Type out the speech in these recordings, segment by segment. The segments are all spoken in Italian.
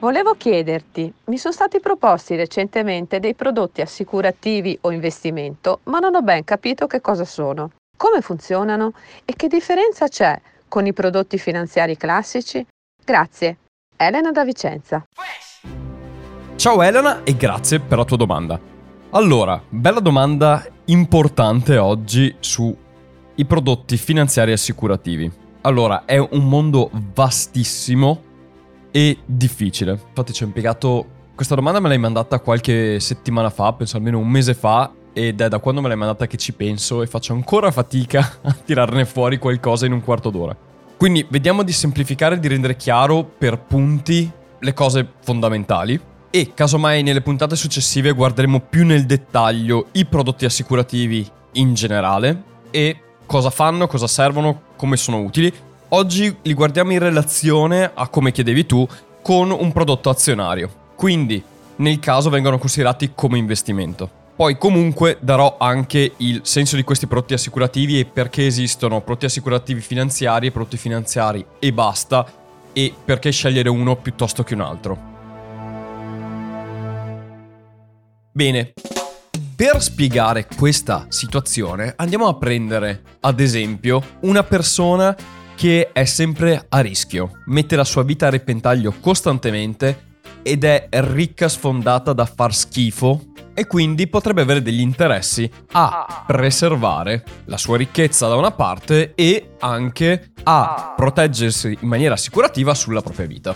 volevo chiederti, mi sono stati proposti recentemente dei prodotti assicurativi o investimento, ma non ho ben capito che cosa sono. Come funzionano e che differenza c'è con i prodotti finanziari classici? Grazie. Elena da Vicenza. Ciao Elena e grazie per la tua domanda. Allora, bella domanda importante oggi sui prodotti finanziari assicurativi. Allora, è un mondo vastissimo e difficile. Infatti ci ho impiegato... Questa domanda me l'hai mandata qualche settimana fa, penso almeno un mese fa, ed è da quando me l'hai mandata che ci penso e faccio ancora fatica a tirarne fuori qualcosa in un quarto d'ora. Quindi vediamo di semplificare e di rendere chiaro per punti le cose fondamentali e casomai nelle puntate successive guarderemo più nel dettaglio i prodotti assicurativi in generale e cosa fanno, cosa servono, come sono utili Oggi li guardiamo in relazione a come chiedevi tu con un prodotto azionario. Quindi, nel caso vengono considerati come investimento. Poi comunque darò anche il senso di questi prodotti assicurativi e perché esistono prodotti assicurativi finanziari e prodotti finanziari e basta e perché scegliere uno piuttosto che un altro. Bene, per spiegare questa situazione andiamo a prendere ad esempio una persona che è sempre a rischio, mette la sua vita a repentaglio costantemente ed è ricca sfondata da far schifo e quindi potrebbe avere degli interessi a preservare la sua ricchezza da una parte e anche a proteggersi in maniera assicurativa sulla propria vita.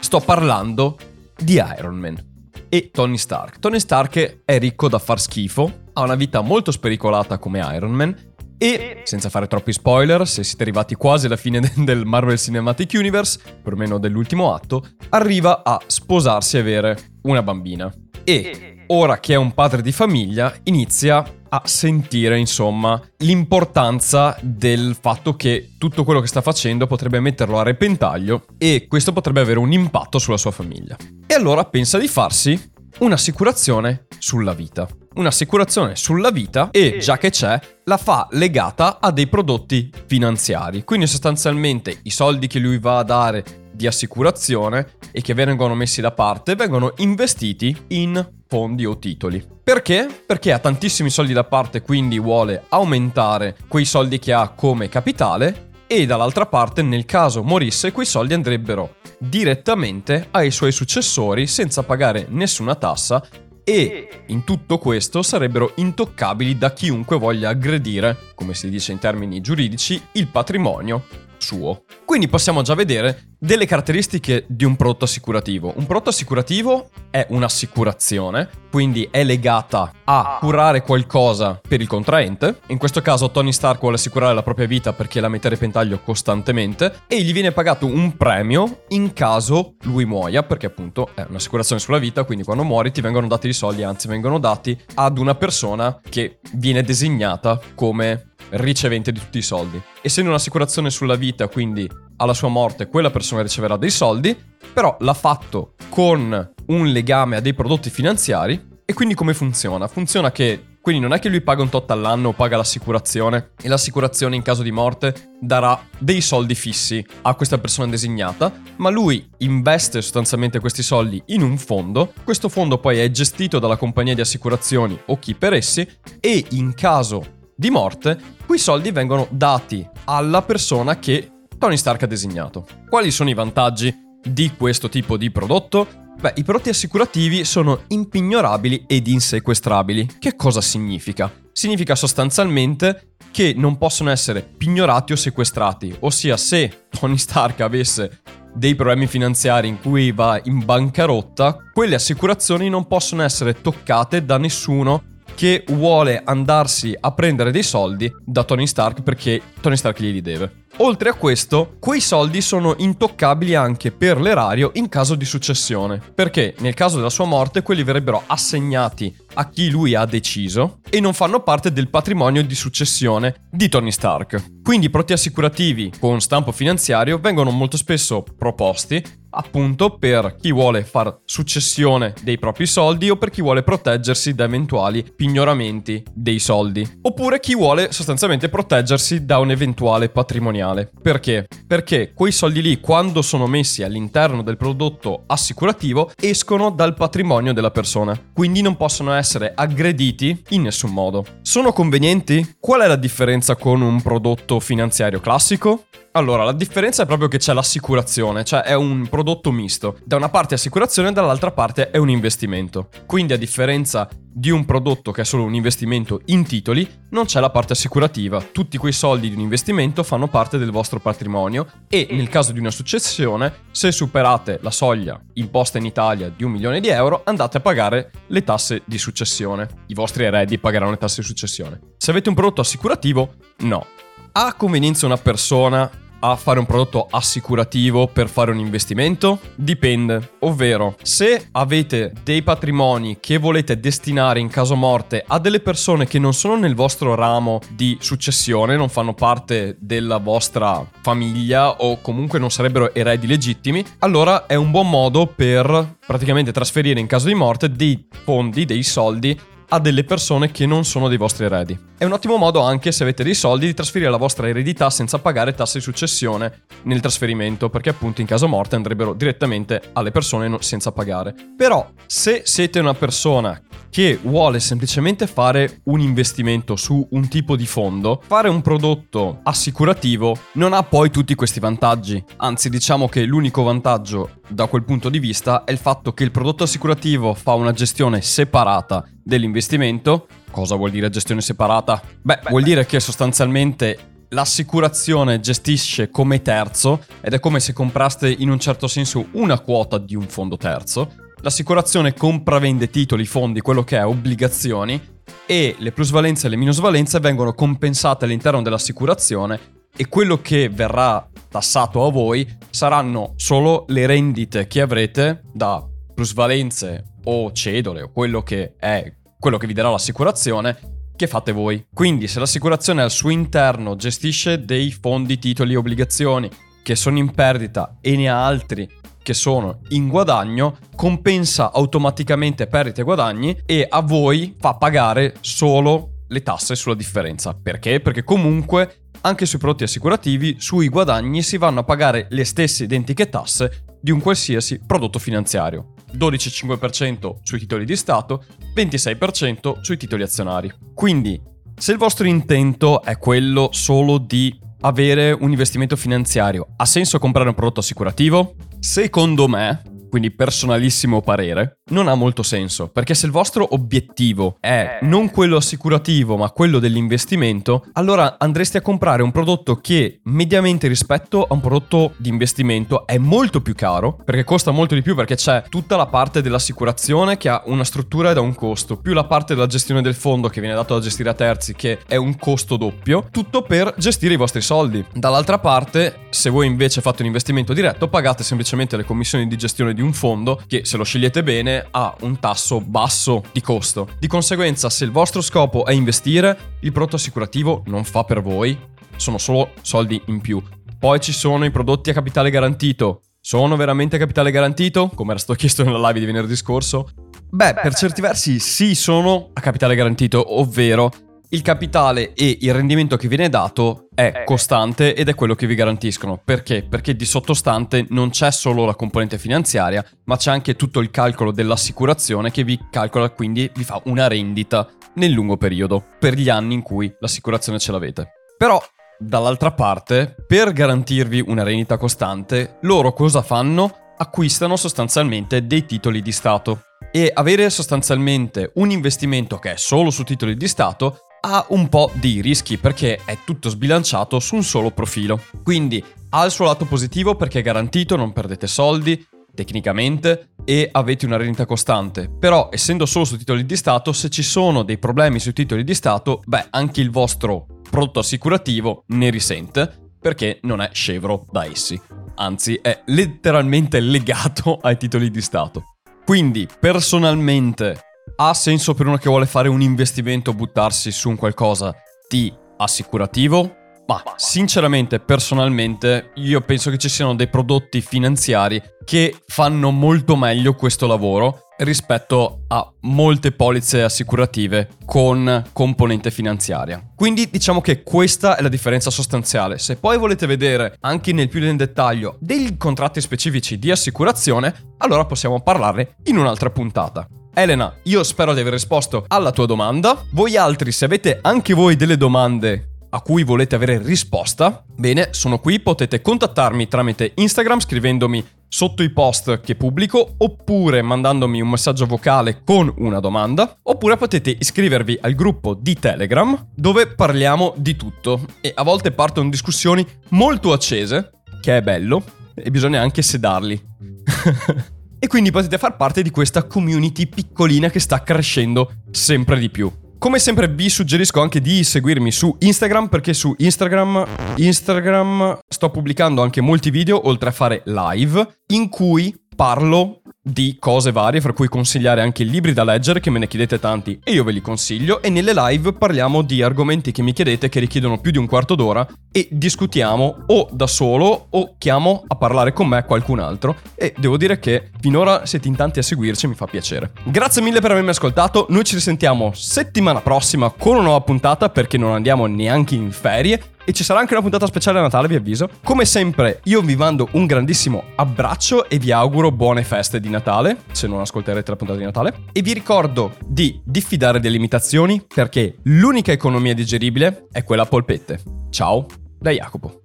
Sto parlando di Iron Man e Tony Stark. Tony Stark è ricco da far schifo, ha una vita molto spericolata come Iron Man e, senza fare troppi spoiler, se siete arrivati quasi alla fine del Marvel Cinematic Universe, perlomeno dell'ultimo atto, arriva a sposarsi e avere una bambina. E, ora che è un padre di famiglia, inizia a sentire, insomma, l'importanza del fatto che tutto quello che sta facendo potrebbe metterlo a repentaglio e questo potrebbe avere un impatto sulla sua famiglia. E allora pensa di farsi un'assicurazione sulla vita. Un'assicurazione sulla vita e, già che c'è, la fa legata a dei prodotti finanziari. Quindi sostanzialmente i soldi che lui va a dare di assicurazione e che vengono messi da parte vengono investiti in fondi o titoli. Perché? Perché ha tantissimi soldi da parte, quindi vuole aumentare quei soldi che ha come capitale e dall'altra parte nel caso morisse quei soldi andrebbero direttamente ai suoi successori senza pagare nessuna tassa e in tutto questo sarebbero intoccabili da chiunque voglia aggredire, come si dice in termini giuridici, il patrimonio suo. Quindi possiamo già vedere delle caratteristiche di un prodotto assicurativo. Un prodotto assicurativo è un'assicurazione, quindi è legata a curare qualcosa per il contraente. In questo caso Tony Stark vuole assicurare la propria vita perché la mette a repentaglio costantemente e gli viene pagato un premio in caso lui muoia, perché appunto è un'assicurazione sulla vita, quindi quando muori ti vengono dati i soldi, anzi vengono dati ad una persona che viene designata come ricevente di tutti i soldi. Essendo un'assicurazione sulla vita, quindi alla sua morte quella persona riceverà dei soldi, però l'ha fatto con un legame a dei prodotti finanziari. E quindi come funziona? Funziona che quindi non è che lui paga un tot all'anno o paga l'assicurazione e l'assicurazione in caso di morte darà dei soldi fissi a questa persona designata, ma lui investe sostanzialmente questi soldi in un fondo, questo fondo poi è gestito dalla compagnia di assicurazioni o chi per essi e in caso di morte, quei soldi vengono dati alla persona che Tony Stark ha designato. Quali sono i vantaggi di questo tipo di prodotto? Beh, i prodotti assicurativi sono impignorabili ed insequestrabili. Che cosa significa? Significa sostanzialmente che non possono essere pignorati o sequestrati, ossia se Tony Stark avesse dei problemi finanziari in cui va in bancarotta, quelle assicurazioni non possono essere toccate da nessuno che vuole andarsi a prendere dei soldi da Tony Stark perché Tony Stark glieli deve. Oltre a questo, quei soldi sono intoccabili anche per l'erario in caso di successione, perché nel caso della sua morte quelli verrebbero assegnati a chi lui ha deciso e non fanno parte del patrimonio di successione di Tony Stark. Quindi i prodotti assicurativi con stampo finanziario vengono molto spesso proposti appunto per chi vuole far successione dei propri soldi o per chi vuole proteggersi da eventuali pignoramenti dei soldi. Oppure chi vuole sostanzialmente proteggersi da un eventuale patrimoniale. Perché? Perché quei soldi lì, quando sono messi all'interno del prodotto assicurativo, escono dal patrimonio della persona. Quindi non possono essere aggrediti in nessun modo. Sono convenienti? Qual è la differenza con un prodotto finanziario classico? Allora, la differenza è proprio che c'è l'assicurazione, cioè è un prodotto misto. Da una parte assicurazione, dall'altra parte è un investimento. Quindi a differenza di un prodotto che è solo un investimento in titoli, non c'è la parte assicurativa. Tutti quei soldi di un investimento fanno parte del vostro patrimonio e nel caso di una successione, se superate la soglia imposta in Italia di un milione di euro, andate a pagare le tasse di successione. I vostri eredi pagheranno le tasse di successione. Se avete un prodotto assicurativo, no. Ha convenienza una persona a fare un prodotto assicurativo per fare un investimento? Dipende, ovvero se avete dei patrimoni che volete destinare in caso morte a delle persone che non sono nel vostro ramo di successione, non fanno parte della vostra famiglia o comunque non sarebbero eredi legittimi, allora è un buon modo per praticamente trasferire in caso di morte dei fondi, dei soldi a delle persone che non sono dei vostri eredi. È un ottimo modo anche se avete dei soldi di trasferire la vostra eredità senza pagare tasse di successione nel trasferimento, perché appunto in caso morte andrebbero direttamente alle persone senza pagare. Però se siete una persona che vuole semplicemente fare un investimento su un tipo di fondo, fare un prodotto assicurativo non ha poi tutti questi vantaggi. Anzi, diciamo che l'unico vantaggio da quel punto di vista è il fatto che il prodotto assicurativo fa una gestione separata dell'investimento. Cosa vuol dire gestione separata? Beh, Beh vuol dire che sostanzialmente l'assicurazione gestisce come terzo ed è come se compraste in un certo senso una quota di un fondo terzo L'assicurazione compra vende titoli, fondi, quello che è obbligazioni e le plusvalenze e le minusvalenze vengono compensate all'interno dell'assicurazione e quello che verrà tassato a voi saranno solo le rendite che avrete da plusvalenze o cedole o quello che è quello che vi darà l'assicurazione che fate voi. Quindi se l'assicurazione al suo interno gestisce dei fondi, titoli e obbligazioni che sono in perdita e ne ha altri che sono in guadagno compensa automaticamente perdite e guadagni e a voi fa pagare solo le tasse sulla differenza. Perché? Perché comunque anche sui prodotti assicurativi, sui guadagni si vanno a pagare le stesse identiche tasse di un qualsiasi prodotto finanziario. 12,5% sui titoli di Stato, 26% sui titoli azionari. Quindi, se il vostro intento è quello solo di avere un investimento finanziario, ha senso comprare un prodotto assicurativo? Secondo me, quindi personalissimo parere, non ha molto senso, perché se il vostro obiettivo è eh. non quello assicurativo, ma quello dell'investimento, allora andreste a comprare un prodotto che mediamente rispetto a un prodotto di investimento è molto più caro, perché costa molto di più perché c'è tutta la parte dell'assicurazione che ha una struttura ed ha un costo, più la parte della gestione del fondo che viene dato da gestire a terzi che è un costo doppio, tutto per gestire i vostri soldi. Dall'altra parte, se voi invece fate un investimento diretto, pagate semplicemente le commissioni di gestione di un fondo che se lo scegliete bene ha un tasso basso di costo. Di conseguenza, se il vostro scopo è investire, il prodotto assicurativo non fa per voi, sono solo soldi in più. Poi ci sono i prodotti a capitale garantito. Sono veramente a capitale garantito? Come era stato chiesto nella live di venerdì scorso? Beh, per certi versi sì, sono a capitale garantito, ovvero il capitale e il rendimento che viene dato è eh. costante ed è quello che vi garantiscono. Perché? Perché di sottostante non c'è solo la componente finanziaria, ma c'è anche tutto il calcolo dell'assicurazione che vi calcola quindi vi fa una rendita nel lungo periodo, per gli anni in cui l'assicurazione ce l'avete. Però Dall'altra parte, per garantirvi una rendita costante, loro cosa fanno? Acquistano sostanzialmente dei titoli di Stato. E avere sostanzialmente un investimento che è solo su titoli di Stato ha un po' di rischi perché è tutto sbilanciato su un solo profilo. Quindi ha il suo lato positivo perché è garantito, non perdete soldi tecnicamente e avete una rendita costante. Però essendo solo su titoli di Stato, se ci sono dei problemi sui titoli di Stato, beh, anche il vostro prodotto assicurativo ne risente perché non è scevro da essi, anzi è letteralmente legato ai titoli di Stato. Quindi, personalmente, ha senso per uno che vuole fare un investimento buttarsi su un qualcosa di assicurativo? Ma sinceramente, personalmente, io penso che ci siano dei prodotti finanziari che fanno molto meglio questo lavoro rispetto a molte polizze assicurative con componente finanziaria. Quindi diciamo che questa è la differenza sostanziale. Se poi volete vedere anche nel più nel dettaglio dei contratti specifici di assicurazione, allora possiamo parlarne in un'altra puntata. Elena, io spero di aver risposto alla tua domanda. Voi altri, se avete anche voi delle domande a cui volete avere risposta, bene, sono qui, potete contattarmi tramite Instagram scrivendomi sotto i post che pubblico oppure mandandomi un messaggio vocale con una domanda oppure potete iscrivervi al gruppo di Telegram dove parliamo di tutto e a volte partono discussioni molto accese, che è bello, e bisogna anche sedarli. e quindi potete far parte di questa community piccolina che sta crescendo sempre di più. Come sempre vi suggerisco anche di seguirmi su Instagram perché su Instagram, Instagram sto pubblicando anche molti video oltre a fare live in cui parlo di cose varie, fra cui consigliare anche libri da leggere, che me ne chiedete tanti e io ve li consiglio, e nelle live parliamo di argomenti che mi chiedete che richiedono più di un quarto d'ora e discutiamo o da solo o chiamo a parlare con me qualcun altro e devo dire che finora siete in tanti a seguirci, mi fa piacere. Grazie mille per avermi ascoltato, noi ci risentiamo settimana prossima con una nuova puntata perché non andiamo neanche in ferie e ci sarà anche una puntata speciale a Natale, vi avviso. Come sempre, io vi mando un grandissimo abbraccio e vi auguro buone feste di Natale, se non ascolterete la puntata di Natale. E vi ricordo di diffidare delle imitazioni perché l'unica economia digeribile è quella polpette. Ciao da Jacopo.